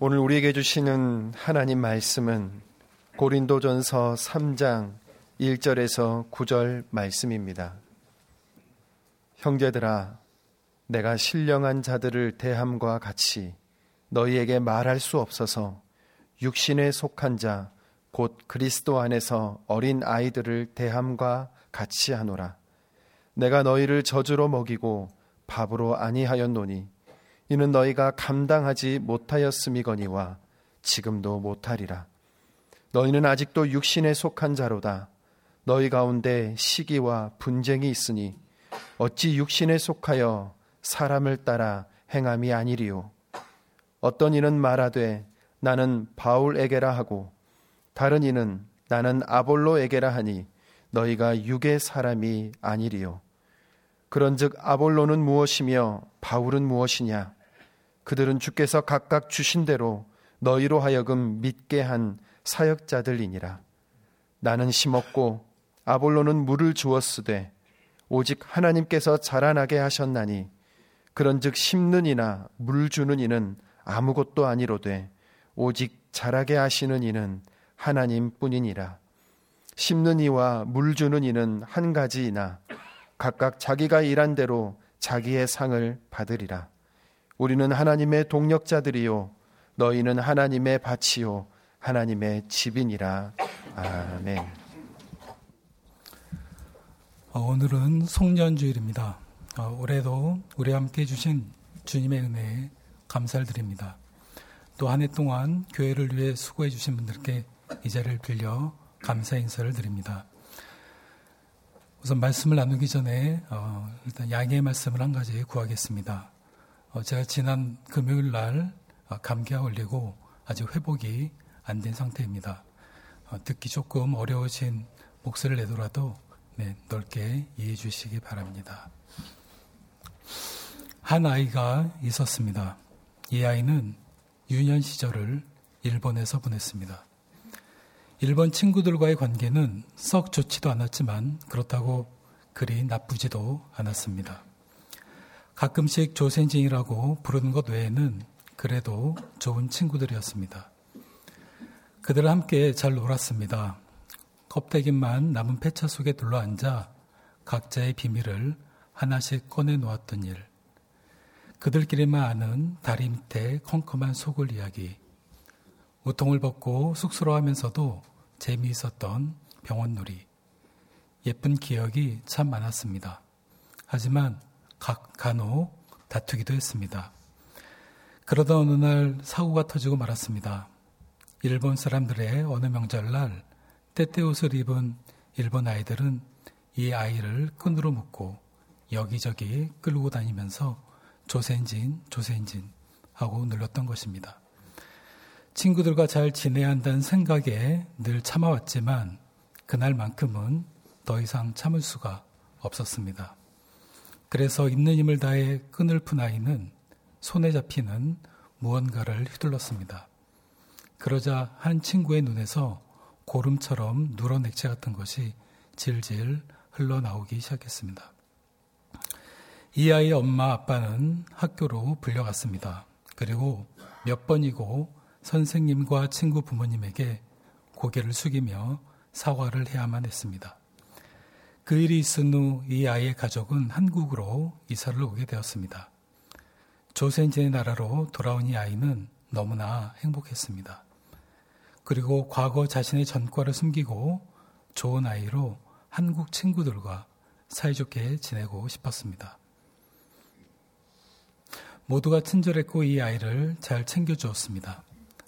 오늘 우리에게 주시는 하나님 말씀은 고린도전서 3장 1절에서 9절 말씀입니다. 형제들아, 내가 신령한 자들을 대함과 같이 너희에게 말할 수 없어서 육신에 속한 자, 곧 그리스도 안에서 어린 아이들을 대함과 같이 하노라. 내가 너희를 저주로 먹이고 밥으로 아니하였노니 이는 너희가 감당하지 못하였음이거니와 지금도 못하리라. 너희는 아직도 육신에 속한 자로다. 너희 가운데 시기와 분쟁이 있으니 어찌 육신에 속하여 사람을 따라 행함이 아니리요. 어떤 이는 말하되 나는 바울에게라 하고 다른 이는 나는 아볼로에게라 하니 너희가 육의 사람이 아니리요. 그런즉 아볼로는 무엇이며 바울은 무엇이냐? 그들은 주께서 각각 주신 대로 너희로 하여금 믿게 한 사역자들이니라. 나는 심었고 아볼로는 물을 주었으되 오직 하나님께서 자라나게 하셨나니 그런즉 심는 이나 물 주는 이는 아무것도 아니로되 오직 자라게 하시는 이는 하나님뿐이니라. 심는 이와 물 주는 이는 한 가지이나 각각 자기가 일한 대로 자기의 상을 받으리라. 우리는 하나님의 동력자들이요 너희는 하나님의 밭이요 하나님의 집이니라. 아멘. 어, 오늘은 송년주일입니다. 어, 올해도 우리 함께 주신 주님의 은혜에 감사를 드립니다. 또 한 해 동안 교회를 위해 수고해 주신 분들께 이 자리를 빌려 감사 인사를 드립니다. 우선 말씀을 나누기 전에 어, 일단 양해의 말씀을 한 가지 구하겠습니다. 어, 제가 지난 금요일 날 어, 감기가 걸리고 아직 회복이 안 된 상태입니다. 어, 듣기 조금 어려우신 목소리를 내더라도 네, 넓게 이해해 주시기 바랍니다. 한 아이가 있었습니다. 이 아이는 유년 시절을 일본에서 보냈습니다. 일본 친구들과의 관계는 썩 좋지도 않았지만 그렇다고 그리 나쁘지도 않았습니다. 가끔씩 조센징이라고 부르는 것 외에는 그래도 좋은 친구들이었습니다. 그들은 함께 잘 놀았습니다. 껍데기만 남은 폐차 속에 둘러앉아 각자의 비밀을 하나씩 꺼내 놓았던 일. 그들끼리만 아는 다리 밑에 컴컴한 속을 이야기. 우통을 벗고 쑥스러워하면서도 재미있었던 병원놀이. 예쁜 기억이 참 많았습니다. 하지만 각 간혹 다투기도 했습니다. 그러다 어느 날 사고가 터지고 말았습니다. 일본 사람들의 어느 명절날 때때 옷을 입은 일본 아이들은 이 아이를 끈으로 묶고 여기저기 끌고 다니면서 조센진, 조센진 하고 눌렀던 것입니다. 친구들과 잘 지내야 한다는 생각에 늘 참아왔지만 그날만큼은 더 이상 참을 수가 없었습니다. 그래서 있는 힘을 다해 끈을 푼 아이는 손에 잡히는 무언가를 휘둘렀습니다. 그러자 한 친구의 눈에서 고름처럼 누런 액체 같은 것이 질질 흘러나오기 시작했습니다. 이 아이의 엄마 아빠는 학교로 불려갔습니다. 그리고 몇 번이고 선생님과 친구 부모님에게 고개를 숙이며 사과를 해야만 했습니다. 그 일이 있은 후 이 아이의 가족은 한국으로 이사를 오게 되었습니다. 조센지의 나라로 돌아온 이 아이는 너무나 행복했습니다. 그리고 과거 자신의 전과를 숨기고 좋은 아이로 한국 친구들과 사이좋게 지내고 싶었습니다. 모두가 친절했고 이 아이를 잘 챙겨주었습니다.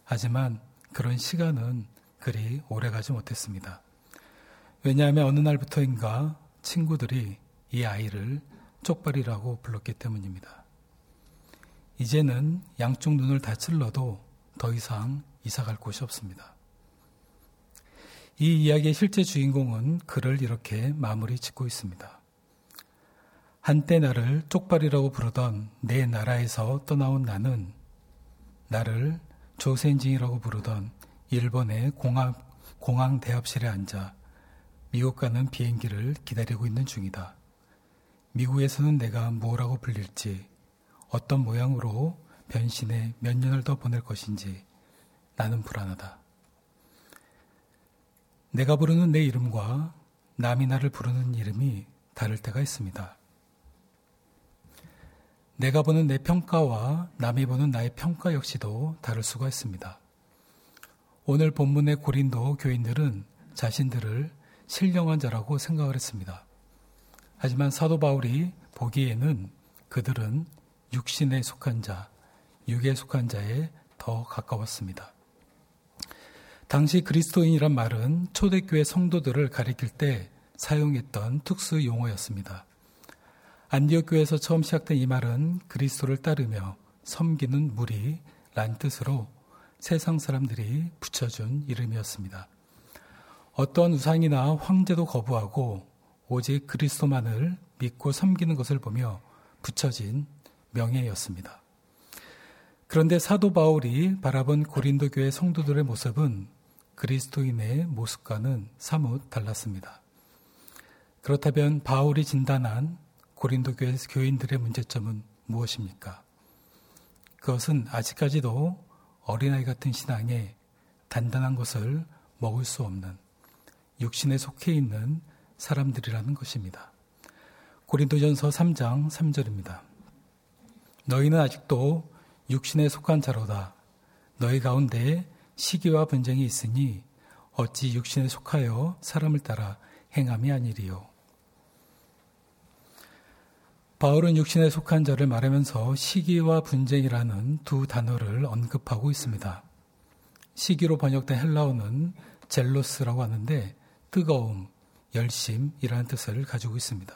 하지만 그런 시간은 그리 오래가지 못했습니다. 왜냐하면 어느 날부터인가 친구들이 이 아이를 쪽발이라고 불렀기 때문입니다. 이제는 양쪽 눈을 다 찔러도 더 이상 이사 갈 곳이 없습니다. 이 이야기의 실제 주인공은 그를 이렇게 마무리 짓고 있습니다. 한때 나를 쪽발이라고 부르던 내 나라에서 떠나온 나는 나를 조센징이라고 부르던 일본의 공항, 공항 대합실에 앉아 미국 가는 비행기를 기다리고 있는 중이다. 미국에서는 내가 뭐라고 불릴지, 어떤 모양으로 변신에 몇 년을 더 보낼 것인지 나는 불안하다. 내가 부르는 내 이름과 남이 나를 부르는 이름이 다를 때가 있습니다. 내가 보는 내 평가와 남이 보는 나의 평가 역시도 다를 수가 있습니다. 오늘 본문의 고린도 교인들은 자신들을 신령한 자라고 생각을 했습니다. 하지만 사도 바울이 보기에는 그들은 육신에 속한 자, 육에 속한 자에 더 가까웠습니다. 당시 그리스도인이란 말은 초대교회 성도들을 가리킬 때 사용했던 특수 용어였습니다. 안디옥 교회에서 처음 시작된 이 말은 그리스도를 따르며 섬기는 무리 란 뜻으로 세상 사람들이 붙여준 이름이었습니다. 어떤 우상이나 황제도 거부하고 오직 그리스도만을 믿고 섬기는 것을 보며 붙여진 명예였습니다. 그런데 사도 바울이 바라본 고린도 교회 성도들의 모습은 그리스도인의 모습과는 사뭇 달랐습니다. 그렇다면 바울이 진단한 고린도 교회 교인들의 문제점은 무엇입니까? 그것은 아직까지도 어린아이 같은 신앙에 단단한 것을 먹을 수 없는 육신에 속해 있는 사람들이라는 것입니다. 고린도전서 3장 3절입니다. 너희는 아직도 육신에 속한 자로다. 너희 가운데 시기와 분쟁이 있으니 어찌 육신에 속하여 사람을 따라 행함이 아니리요. 바울은 육신에 속한 자를 말하면서 시기와 분쟁이라는 두 단어를 언급하고 있습니다. 시기로 번역된 헬라어는 젤로스라고 하는데 뜨거움, 열심이라는 뜻을 가지고 있습니다.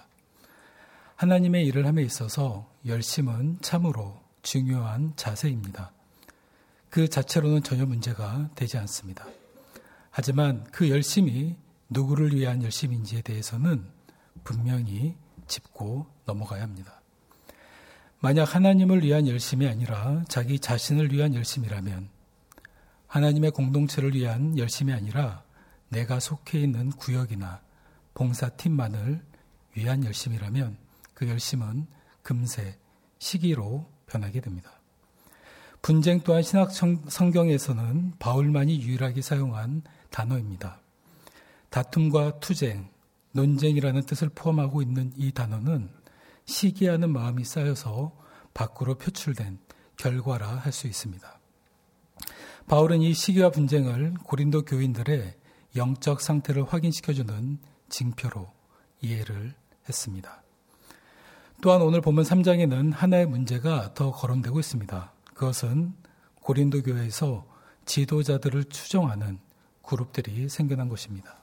하나님의 일을 함에 있어서 열심은 참으로 중요한 자세입니다. 그 자체로는 전혀 문제가 되지 않습니다. 하지만 그 열심이 누구를 위한 열심인지에 대해서는 분명히 짚고 넘어가야 합니다. 만약 하나님을 위한 열심이 아니라 자기 자신을 위한 열심이라면 하나님의 공동체를 위한 열심이 아니라 내가 속해 있는 구역이나 봉사팀만을 위한 열심이라면 그 열심은 금세 시기로 변하게 됩니다. 분쟁 또한 신학 성경에서는 바울만이 유일하게 사용한 단어입니다. 다툼과 투쟁, 논쟁이라는 뜻을 포함하고 있는 이 단어는 시기하는 마음이 쌓여서 밖으로 표출된 결과라 할 수 있습니다. 바울은 이 시기와 분쟁을 고린도 교인들의 영적 상태를 확인시켜주는 징표로 이해를 했습니다. 또한 오늘 보면 3장에는 하나의 문제가 더 거론되고 있습니다. 그것은 고린도 교회에서 지도자들을 추정하는 그룹들이 생겨난 것입니다.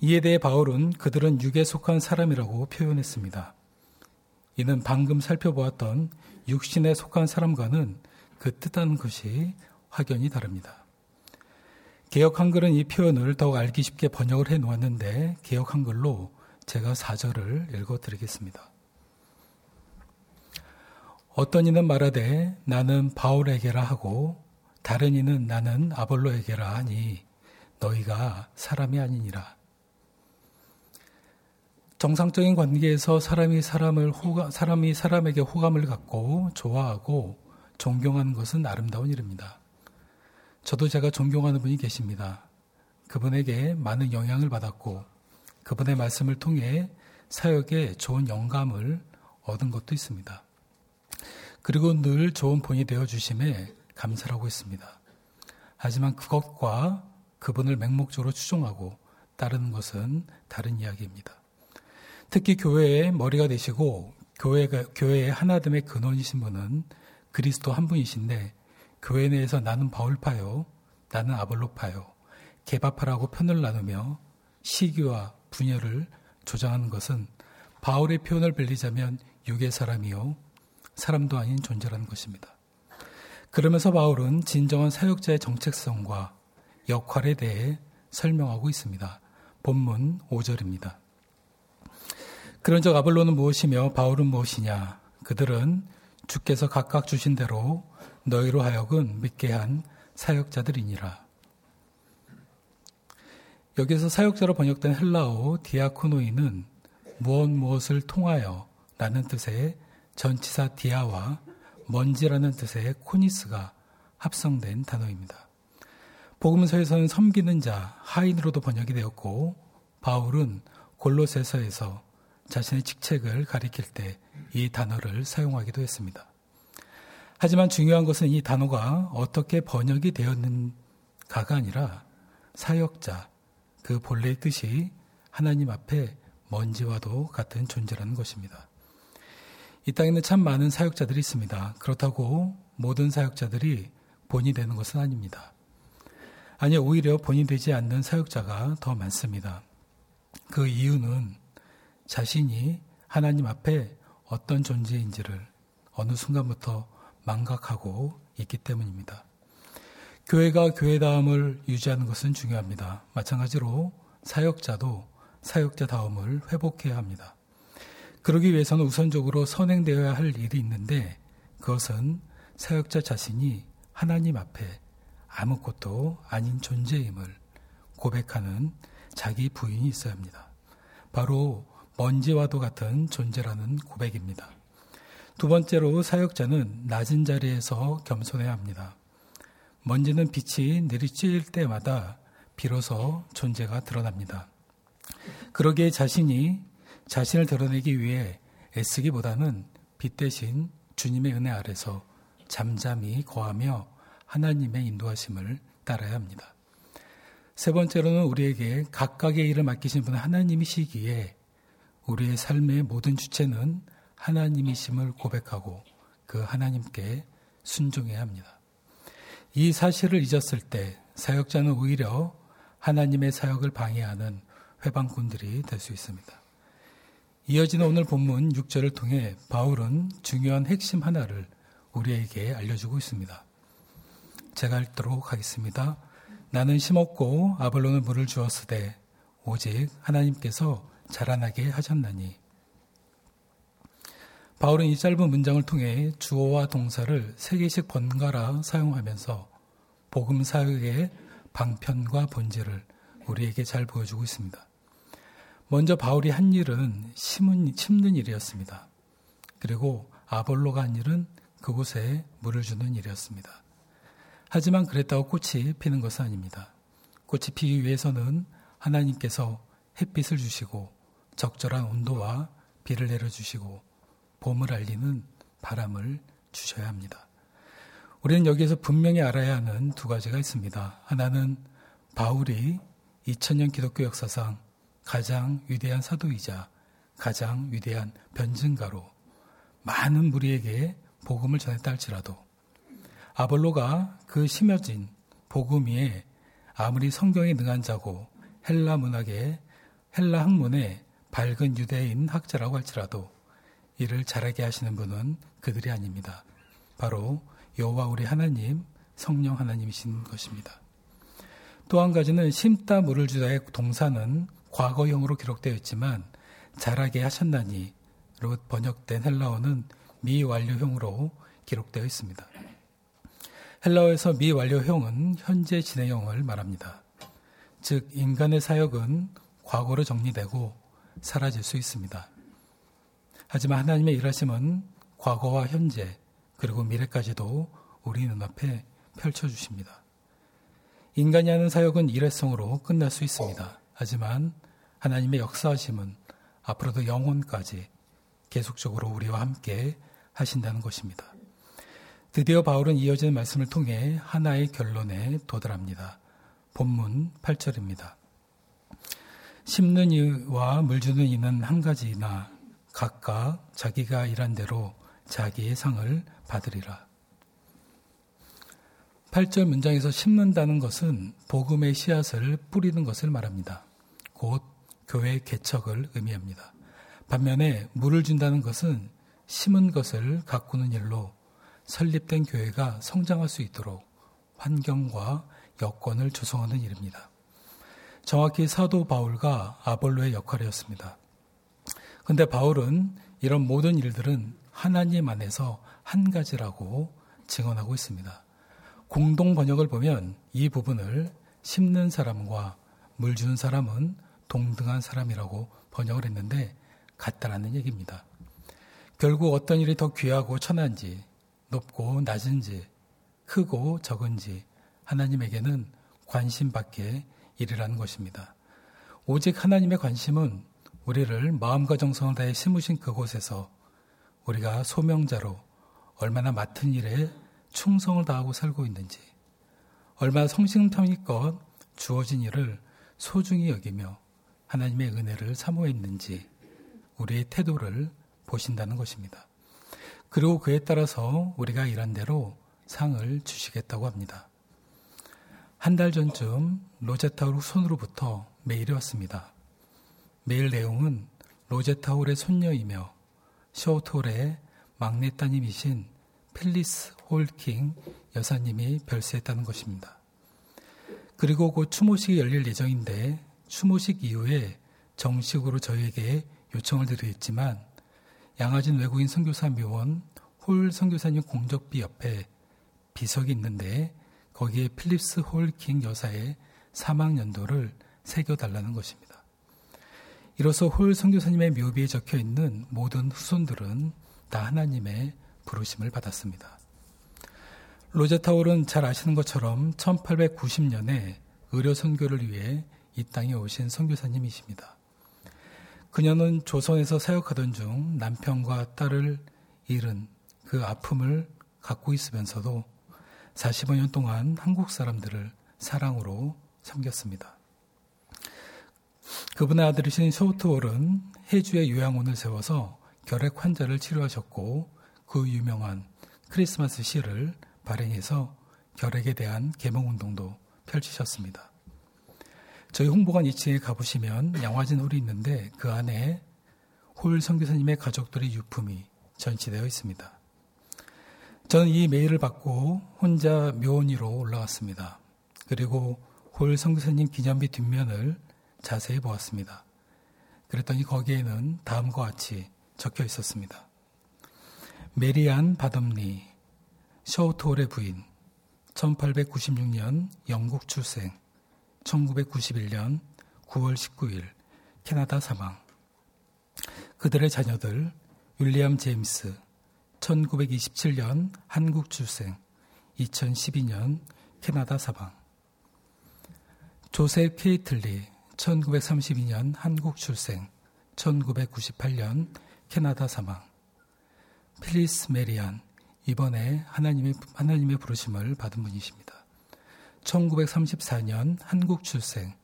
이에 대해 바울은 그들은 육에 속한 사람이라고 표현했습니다. 이는 방금 살펴보았던 육신에 속한 사람과는 그 뜻하는 것이 확연히 다릅니다. 개혁 한글은 이 표현을 더욱 알기 쉽게 번역을 해 놓았는데 개혁 한글로 제가 4절을 읽어 드리겠습니다. 어떤 이는 말하되 나는 바울에게라 하고 다른 이는 나는 아볼로에게라 하니 너희가 사람이 아니니라. 정상적인 관계에서 사람이 사람을 호감, 사람이 사람에게 호감을 갖고 좋아하고 존경하는 것은 아름다운 일입니다. 저도 제가 존경하는 분이 계십니다. 그분에게 많은 영향을 받았고 그분의 말씀을 통해 사역에 좋은 영감을 얻은 것도 있습니다. 그리고 늘 좋은 본이 되어 주심에 감사하고 있습니다. 하지만 그것과 그분을 맹목적으로 추종하고 따르는 것은 다른 이야기입니다. 특히 교회의 머리가 되시고 교회가, 교회의 하나됨의 근원이신 분은 그리스도 한 분이신데 교회 내에서 나는 바울파요, 나는 아볼로파요, 개바파라고 편을 나누며 시기와 분열을 조장하는 것은 바울의 표현을 빌리자면 육의 사람이요, 사람도 아닌 존재라는 것입니다. 그러면서 바울은 진정한 사역자의 정체성과 역할에 대해 설명하고 있습니다. 본문 5절입니다. 그런적 아볼로는 무엇이며 바울은 무엇이냐? 그들은 주께서 각각 주신 대로 너희로 하여금 믿게 한 사역자들이니라. 여기서 사역자로 번역된 헬라어 디아코노이는 무엇 무엇을 통하여 라는 뜻의 전치사 디아와 먼지라는 뜻의 코니스가 합성된 단어입니다. 복음서에서는 섬기는 자, 하인으로도 번역이 되었고 바울은 골로새서에서 자신의 직책을 가리킬 때 이 단어를 사용하기도 했습니다. 하지만 중요한 것은 이 단어가 어떻게 번역이 되었는가가 아니라 사역자, 그 본래의 뜻이 하나님 앞에 먼지와도 같은 존재라는 것입니다. 이 땅에는 참 많은 사역자들이 있습니다. 그렇다고 모든 사역자들이 본이 되는 것은 아닙니다. 아니, 오히려 본이 되지 않는 사역자가 더 많습니다. 그 이유는 자신이 하나님 앞에 어떤 존재인지를 어느 순간부터 망각하고 있기 때문입니다. 교회가 교회다움을 유지하는 것은 중요합니다. 마찬가지로 사역자도 사역자다움을 회복해야 합니다. 그러기 위해서는 우선적으로 선행되어야 할 일이 있는데 그것은 사역자 자신이 하나님 앞에 아무것도 아닌 존재임을 고백하는 자기 부인이 있어야 합니다. 바로 먼지와도 같은 존재라는 고백입니다. 두 번째로 사역자는 낮은 자리에서 겸손해야 합니다. 먼지는 빛이 내리쬐일 때마다 비로소 존재가 드러납니다. 그러기에 자신이 자신을 드러내기 위해 애쓰기보다는 빛 대신 주님의 은혜 아래서 잠잠히 거하며 하나님의 인도하심을 따라야 합니다. 세 번째로는 우리에게 각각의 일을 맡기신 분 하나님이시기에 우리의 삶의 모든 주체는 하나님이심을 고백하고 그 하나님께 순종해야 합니다. 이 사실을 잊었을 때 사역자는 오히려 하나님의 사역을 방해하는 회방꾼들이 될 수 있습니다. 이어지는 오늘 본문 6절을 통해 바울은 중요한 핵심 하나를 우리에게 알려주고 있습니다. 제가 읽도록 하겠습니다. 나는 심었고 아볼로는 물을 주었으되 오직 하나님께서 자라나게 하셨나니 바울은 이 짧은 문장을 통해 주어와 동사를 세 개씩 번갈아 사용하면서 복음 사역의 방편과 본질을 우리에게 잘 보여주고 있습니다. 먼저 바울이 한 일은 심은, 심는 일이었습니다. 그리고 아볼로가 한 일은 그곳에 물을 주는 일이었습니다. 하지만 그랬다고 꽃이 피는 것은 아닙니다. 꽃이 피기 위해서는 하나님께서 햇빛을 주시고 적절한 온도와 비를 내려주시고 봄을 알리는 바람을 주셔야 합니다. 우리는 여기에서 분명히 알아야 하는 두 가지가 있습니다. 하나는 바울이 2000년 기독교 역사상 가장 위대한 사도이자 가장 위대한 변증가로 많은 무리에게 복음을 전했다 할지라도 아볼로가 그 심여진 복음 위에 아무리 성경에 능한 자고 헬라 문학의 헬라 학문의 밝은 유대인 학자라고 할지라도 이를 잘하게 하시는 분은 그들이 아닙니다. 바로 여호와 우리 하나님 성령 하나님이신 것입니다. 또 한 가지는 심다 물을 주다의 동사는 과거형으로 기록되어 있지만 자라게 하셨나니로 번역된 헬라어는 미완료형으로 기록되어 있습니다. 헬라어에서 미완료형은 현재 진행형을 말합니다. 즉 인간의 사역은 과거로 정리되고 사라질 수 있습니다. 하지만 하나님의 일하심은 과거와 현재 그리고 미래까지도 우리 눈앞에 펼쳐주십니다. 인간이 하는 사역은 일회성으로 끝날 수 있습니다. 하지만 하나님의 역사하심은 앞으로도 영혼까지 계속적으로 우리와 함께 하신다는 것입니다. 드디어 바울은 이어지는 말씀을 통해 하나의 결론에 도달합니다. 본문 8절입니다. 심는 이와 물 주는 이는 한 가지이나 각각 자기가 일한 대로 자기의 상을 받으리라. 8절 문장에서 심는다는 것은 복음의 씨앗을 뿌리는 것을 말합니다. 곧 교회 개척을 의미합니다. 반면에 물을 준다는 것은 심은 것을 가꾸는 일로 설립된 교회가 성장할 수 있도록 환경과 여건을 조성하는 일입니다. 정확히 사도 바울과 아볼로의 역할이었습니다. 근데 바울은 이런 모든 일들은 하나님 안에서 한 가지라고 증언하고 있습니다. 공동 번역을 보면 이 부분을 심는 사람과 물 주는 사람은 동등한 사람이라고 번역을 했는데 같다라는 얘기입니다. 결국 어떤 일이 더 귀하고 천한지 높고 낮은지 크고 적은지 하나님에게는 관심밖에 일이라는 것입니다. 오직 하나님의 관심은 우리를 마음과 정성을 다해 심으신 그곳에서 우리가 소명자로 얼마나 맡은 일에 충성을 다하고 살고 있는지, 얼마나 성심성의껏 주어진 일을 소중히 여기며 하나님의 은혜를 사모했는지 우리의 태도를 보신다는 것입니다. 그리고 그에 따라서 우리가 일한 대로 상을 주시겠다고 합니다. 한 달 전쯤 로제타 홀 손녀로부터 메일이 왔습니다. 메일 내용은 로제타 홀의 손녀이며 셔우드 홀의 막내 따님이신 필리스 홀 킹 여사님이 별세했다는 것입니다. 그리고 곧 추모식이 열릴 예정인데 추모식 이후에 정식으로 저에게 요청을 드리겠지만 양화진 외국인 선교사 묘원 홀 선교사님 공적비 옆에 비석이 있는데 거기에 필리스 홀 킹 여사의 사망 연도를 새겨달라는 것입니다. 이로써 홀 선교사님의 묘비에 적혀 있는 모든 후손들은 다 하나님의 부르심을 받았습니다. 로제타올은 잘 아시는 것처럼 1890년에 의료 선교를 위해 이 땅에 오신 선교사님이십니다. 그녀는 조선에서 사역하던 중 남편과 딸을 잃은 그 아픔을 갖고 있으면서도 45년 동안 한국 사람들을 사랑으로 섬겼습니다. 그분의 아들이신 쇼트월은 해주의 요양원을 세워서 결핵 환자를 치료하셨고 그 유명한 크리스마스 시를 발행해서 결핵에 대한 개몽 운동도 펼치셨습니다. 저희 홍보관 2층에 가보시면 양화진 홀이 있는데 그 안에 홀 선교사님의 가족들의 유품이 전시되어 있습니다. 저는 이 메일을 받고 혼자 묘원 위로 올라왔습니다. 그리고 홀 선교사님 기념비 뒷면을 자세히 보았습니다. 그랬더니 거기에는 다음과 같이 적혀 있었습니다. 메리안 바덤니, 셔우톨의 부인, 1896년 영국 출생, 1991년 9월 19일 캐나다 사망. 그들의 자녀들 윌리엄 제임스 1927년 한국 출생 2012년 캐나다 사망. 조셉 케이틀리 1932년 한국 출생 1998년 캐나다 사망. 필리스 메리안 이번에 하나님의 하나님의 부르심을 받은 분이십니다. 1934년 한국 출생,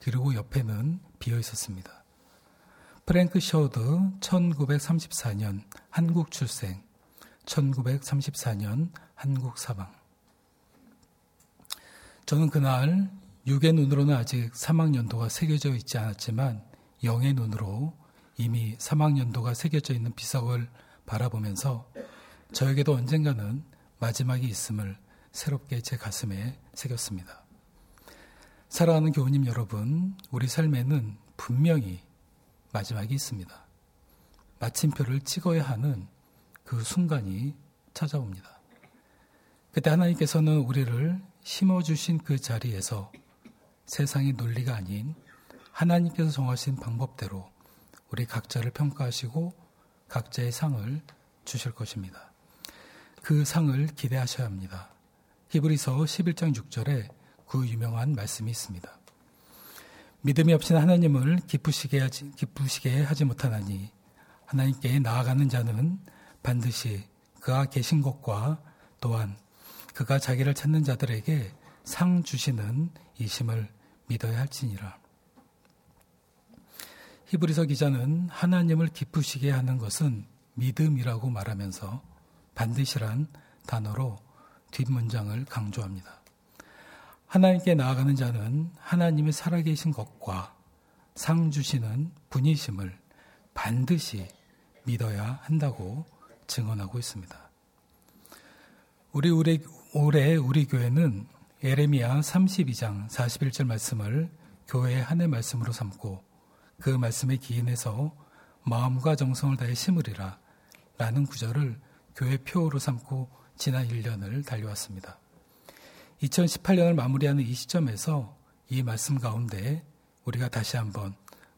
그리고 옆에는 비어 있었습니다. 프랭크 셔우드 1934년 한국 출생, 1934년 한국 사망. 저는 그날 육의 눈으로는 아직 사망 연도가 새겨져 있지 않았지만 영의 눈으로 이미 사망 연도가 새겨져 있는 비석을 바라보면서 저에게도 언젠가는 마지막이 있음을 새롭게 제 가슴에 새겼습니다. 사랑하는 교우님 여러분, 우리 삶에는 분명히 마지막이 있습니다. 마침표를 찍어야 하는 그 순간이 찾아옵니다. 그때 하나님께서는 우리를 심어주신 그 자리에서 세상의 논리가 아닌 하나님께서 정하신 방법대로 우리 각자를 평가하시고 각자의 상을 주실 것입니다. 그 상을 기대하셔야 합니다. 히브리서 11장 6절에 그 유명한 말씀이 있습니다. 믿음이 없이는 하나님을 기쁘시게 하지, 기쁘시게 하지 못하나니 하나님께 나아가는 자는 반드시 그가 계신 것과 또한 그가 자기를 찾는 자들에게 상 주시는 이심을 믿어야 할지니라. 히브리서 기자는 하나님을 기쁘시게 하는 것은 믿음이라고 말하면서 반드시란 단어로 뒷문장을 강조합니다. 하나님께 나아가는 자는 하나님의 살아계신 것과 상 주시는 분이심을 반드시 믿어야 한다고 증언하고 있습니다. 우리 올해 우리 교회는 에레미야 32장 41절 말씀을 교회의 한해 말씀으로 삼고 그 말씀에 기인해서 마음과 정성을 다해 심으리라 라는 구절을 교회 표어로 삼고 지난 1년을 달려왔습니다. 2018년을 마무리하는 이 시점에서 이 말씀 가운데 우리가 다시 한번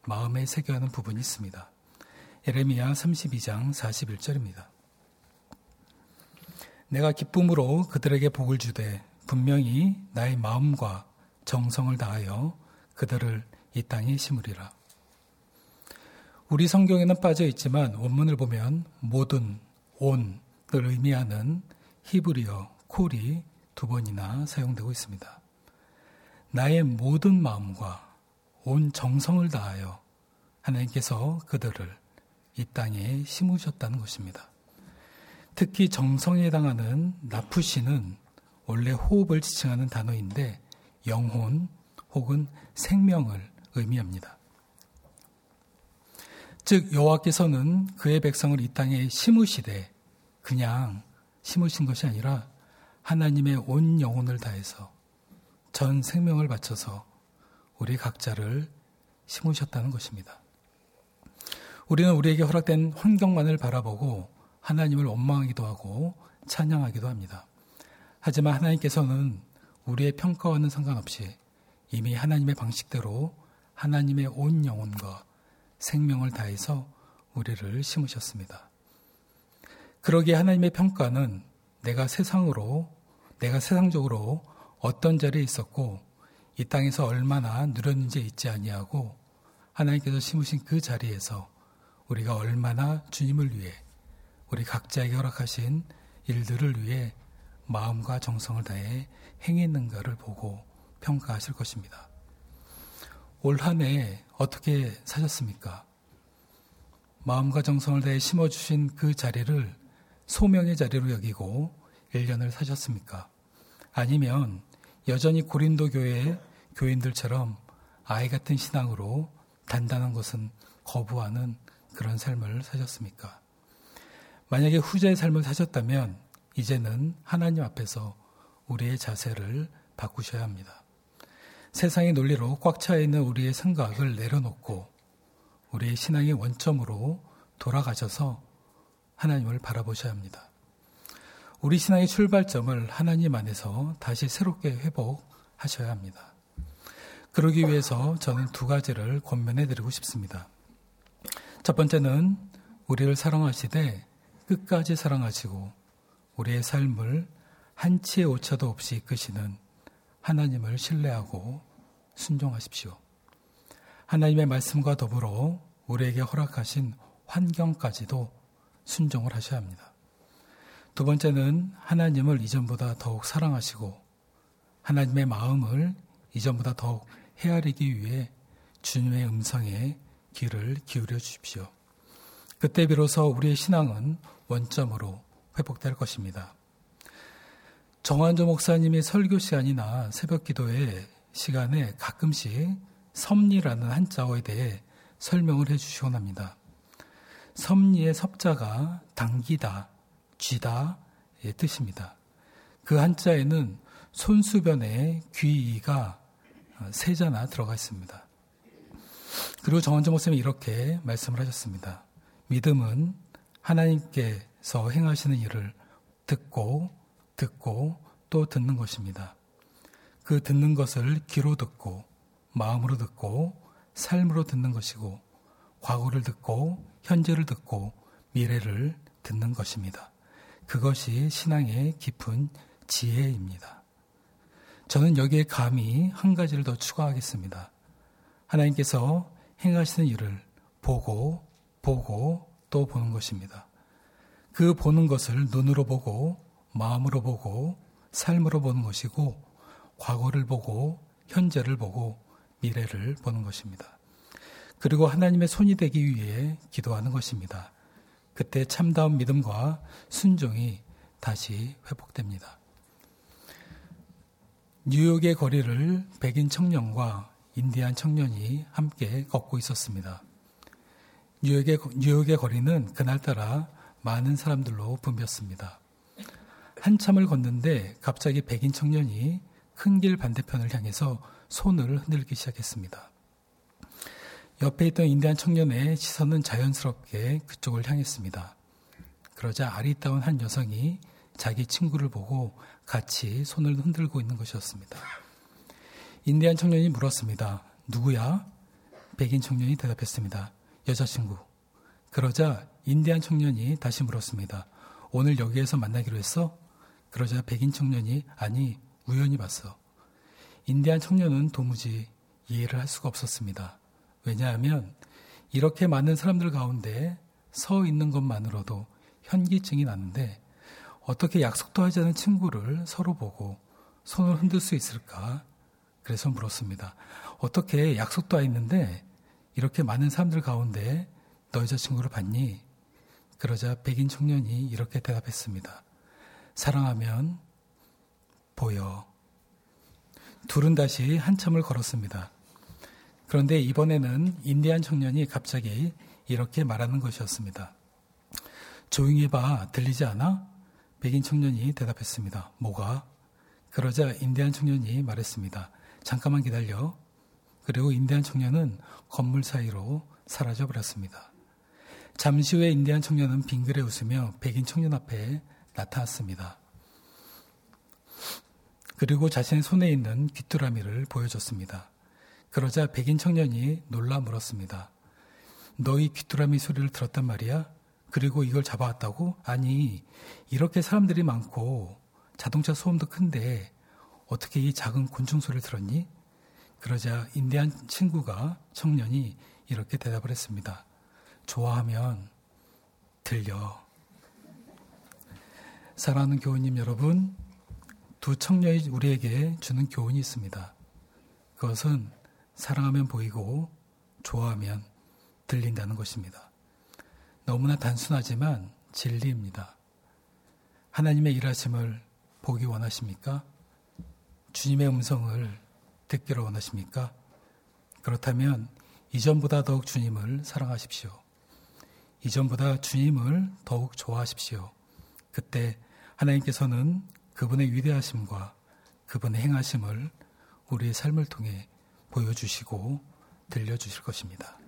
마음에 새겨하는 부분이 있습니다. 에레미야 32장 41절입니다. 내가 기쁨으로 그들에게 복을 주되 분명히 나의 마음과 정성을 다하여 그들을 이 땅에 심으리라. 우리 성경에는 빠져 있지만 원문을 보면 모든, 온을 의미하는 히브리어 콜이 두 번이나 사용되고 있습니다. 나의 모든 마음과 온 정성을 다하여 하나님께서 그들을 이 땅에 심으셨다는 것입니다. 특히 정성에 해당하는 나푸시는 원래 호흡을 지칭하는 단어인데 영혼 혹은 생명을 의미합니다. 즉 여호와께서는 그의 백성을 이 땅에 심으시되 그냥 심으신 것이 아니라 하나님의 온 영혼을 다해서 전 생명을 바쳐서 우리 각자를 심으셨다는 것입니다. 우리는 우리에게 허락된 환경만을 바라보고 하나님을 원망하기도 하고 찬양하기도 합니다. 하지만 하나님께서는 우리의 평가와는 상관없이 이미 하나님의 방식대로 하나님의 온 영혼과 생명을 다해서 우리를 심으셨습니다. 그러기에 하나님의 평가는 내가 세상으로, 내가 세상적으로 어떤 자리에 있었고 이 땅에서 얼마나 누렸는지 잊지 아니하고 하나님께서 심으신 그 자리에서 우리가 얼마나 주님을 위해 우리 각자에게 허락하신 일들을 위해 마음과 정성을 다해 행했는가를 보고 평가하실 것입니다. 올 한 해 어떻게 사셨습니까? 마음과 정성을 다해 심어주신 그 자리를 소명의 자리로 여기고 1년을 사셨습니까? 아니면 여전히 고린도 교회 교인들처럼 아이 같은 신앙으로 단단한 것은 거부하는 그런 삶을 사셨습니까? 만약에 후자의 삶을 사셨다면 이제는 하나님 앞에서 우리의 자세를 바꾸셔야 합니다. 세상의 논리로 꽉 차 있는 우리의 생각을 내려놓고 우리의 신앙의 원점으로 돌아가셔서 하나님을 바라보셔야 합니다. 우리 신앙의 출발점을 하나님 안에서 다시 새롭게 회복하셔야 합니다. 그러기 위해서 저는 두 가지를 권면해 드리고 싶습니다. 첫 번째는 우리를 사랑하시되 끝까지 사랑하시고 우리의 삶을 한치의 오차도 없이 이끄시는 하나님을 신뢰하고 순종하십시오. 하나님의 말씀과 더불어 우리에게 허락하신 환경까지도 순종을 하셔야 합니다. 두 번째는 하나님을 이전보다 더욱 사랑하시고 하나님의 마음을 이전보다 더욱 헤아리기 위해 주님의 음성에 귀를 기울여 주십시오. 그때 비로소 우리의 신앙은 원점으로 회복될 것입니다. 정한조 목사님이 설교 시간이나 새벽 기도의 시간에 가끔씩 섭리라는 한자어에 대해 설명을 해주시곤 합니다. 섭리의 섭자가 당기다, 쥐다의 뜻입니다. 그 한자에는 손수변에 귀이가 세 자나 들어가 있습니다. 그리고 정원정 목사님이 이렇게 말씀을 하셨습니다. 믿음은 하나님께서 행하시는 일을 듣고 듣고 또 듣는 것입니다. 그 듣는 것을 귀로 듣고 마음으로 듣고 삶으로 듣는 것이고 과거를 듣고 현재를 듣고 미래를 듣는 것입니다. 그것이 신앙의 깊은 지혜입니다. 저는 여기에 감히 한 가지를 더 추가하겠습니다. 하나님께서 행하시는 일을 보고 보고 또 보는 것입니다. 그 보는 것을 눈으로 보고 마음으로 보고 삶으로 보는 것이고 과거를 보고 현재를 보고 미래를 보는 것입니다. 그리고 하나님의 손이 되기 위해 기도하는 것입니다. 그때 참다운 믿음과 순종이 다시 회복됩니다. 뉴욕의 거리를 백인 청년과 인디안 청년이 함께 걷고 있었습니다. 뉴욕의, 뉴욕의 거리는 그날따라 많은 사람들로 붐볐습니다. 한참을 걷는데 갑자기 백인 청년이 큰 길 반대편을 향해서 손을 흔들기 시작했습니다. 옆에 있던 인디안 청년의 시선은 자연스럽게 그쪽을 향했습니다. 그러자 아리따운 한 여성이 자기 친구를 보고 같이 손을 흔들고 있는 것이었습니다. 인디안 청년이 물었습니다. 누구야? 백인 청년이 대답했습니다. 여자친구. 그러자 인디안 청년이 다시 물었습니다. 오늘 여기에서 만나기로 했어? 그러자 백인 청년이 아니 우연히 봤어. 인디안 청년은 도무지 이해를 할 수가 없었습니다. 왜냐하면 이렇게 많은 사람들 가운데 서 있는 것만으로도 현기증이 나는데 어떻게 약속도 하지 않은 친구를 서로 보고 손을 흔들 수 있을까? 그래서 물었습니다. 어떻게 약속도 했는데 이렇게 많은 사람들 가운데 너 여자친구를 봤니? 그러자 백인 청년이 이렇게 대답했습니다. 사랑하면 보여. 둘은 다시 한참을 걸었습니다. 그런데 이번에는 인디안 청년이 갑자기 이렇게 말하는 것이었습니다. 조용히 해봐. 들리지 않아? 백인 청년이 대답했습니다. 뭐가? 그러자 인디안 청년이 말했습니다. 잠깐만 기다려. 그리고 인디안 청년은 건물 사이로 사라져 버렸습니다. 잠시 후에 인디안 청년은 빙그레 웃으며 백인 청년 앞에 나타났습니다. 그리고 자신의 손에 있는 귀뚜라미를 보여줬습니다. 그러자 백인 청년이 놀라 물었습니다. 너희 귀뚜라미 소리를 들었단 말이야? 그리고 이걸 잡아왔다고? 아니, 이렇게 사람들이 많고 자동차 소음도 큰데 어떻게 이 작은 곤충 소리를 들었니? 그러자 인디안 친구가 청년이 이렇게 대답을 했습니다. 좋아하면 들려. 사랑하는 교우님 여러분, 두 청년이 우리에게 주는 교훈이 있습니다. 그것은 사랑하면 보이고 좋아하면 들린다는 것입니다. 너무나 단순하지만 진리입니다. 하나님의 일하심을 보기 원하십니까? 주님의 음성을 듣기를 원하십니까? 그렇다면 이전보다 더욱 주님을 사랑하십시오. 이전보다 주님을 더욱 좋아하십시오. 그때 하나님께서는 그분의 위대하심과 그분의 행하심을 우리의 삶을 통해 보여주시고 들려주실 것입니다.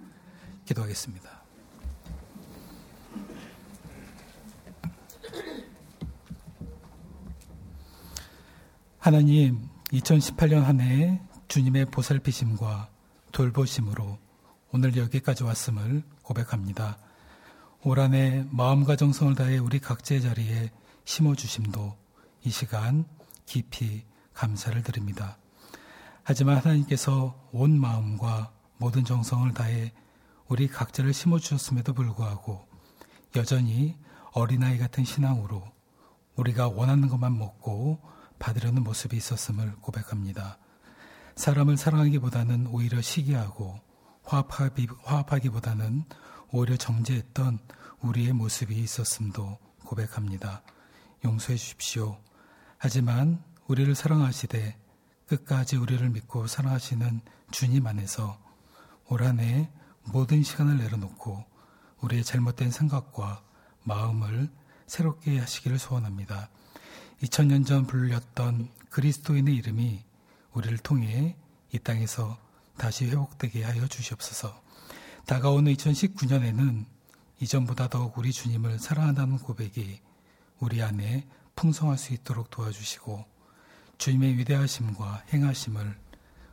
기도하겠습니다. 하나님, 2018년 한 해 주님의 보살피심과 돌보심으로 오늘 여기까지 왔음을 고백합니다. 올한해 마음과 정성을 다해 우리 각자의 자리에 심어주심도 이 시간 깊이 감사를 드립니다. 하지만 하나님께서 온 마음과 모든 정성을 다해 우리 각자를 심어주셨음에도 불구하고 여전히 어린아이 같은 신앙으로 우리가 원하는 것만 먹고 받으려는 모습이 있었음을 고백합니다. 사람을 사랑하기보다는 오히려 시기하고 화합하기, 화합하기보다는 오히려 정죄했던 우리의 모습이 있었음도 고백합니다. 용서해 주십시오. 하지만 우리를 사랑하시되 끝까지 우리를 믿고 사랑하시는 주님 안에서 올 한 해 모든 시간을 내려놓고 우리의 잘못된 생각과 마음을 새롭게 하시기를 소원합니다. 2000년 전 불렸던 그리스도인의 이름이 우리를 통해 이 땅에서 다시 회복되게 하여 주시옵소서. 다가오는 2019년에는 이전보다 더욱 우리 주님을 사랑한다는 고백이 우리 안에 풍성할 수 있도록 도와주시고 주님의 위대하심과 행하심을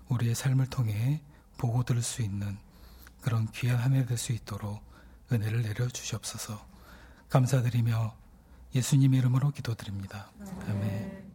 우리의 삶을 통해 보고 들을 수 있는 그런 귀한 한 해 될 수 있도록 은혜를 내려 주시옵소서. 감사드리며 예수님 이름으로 기도드립니다. 아멘.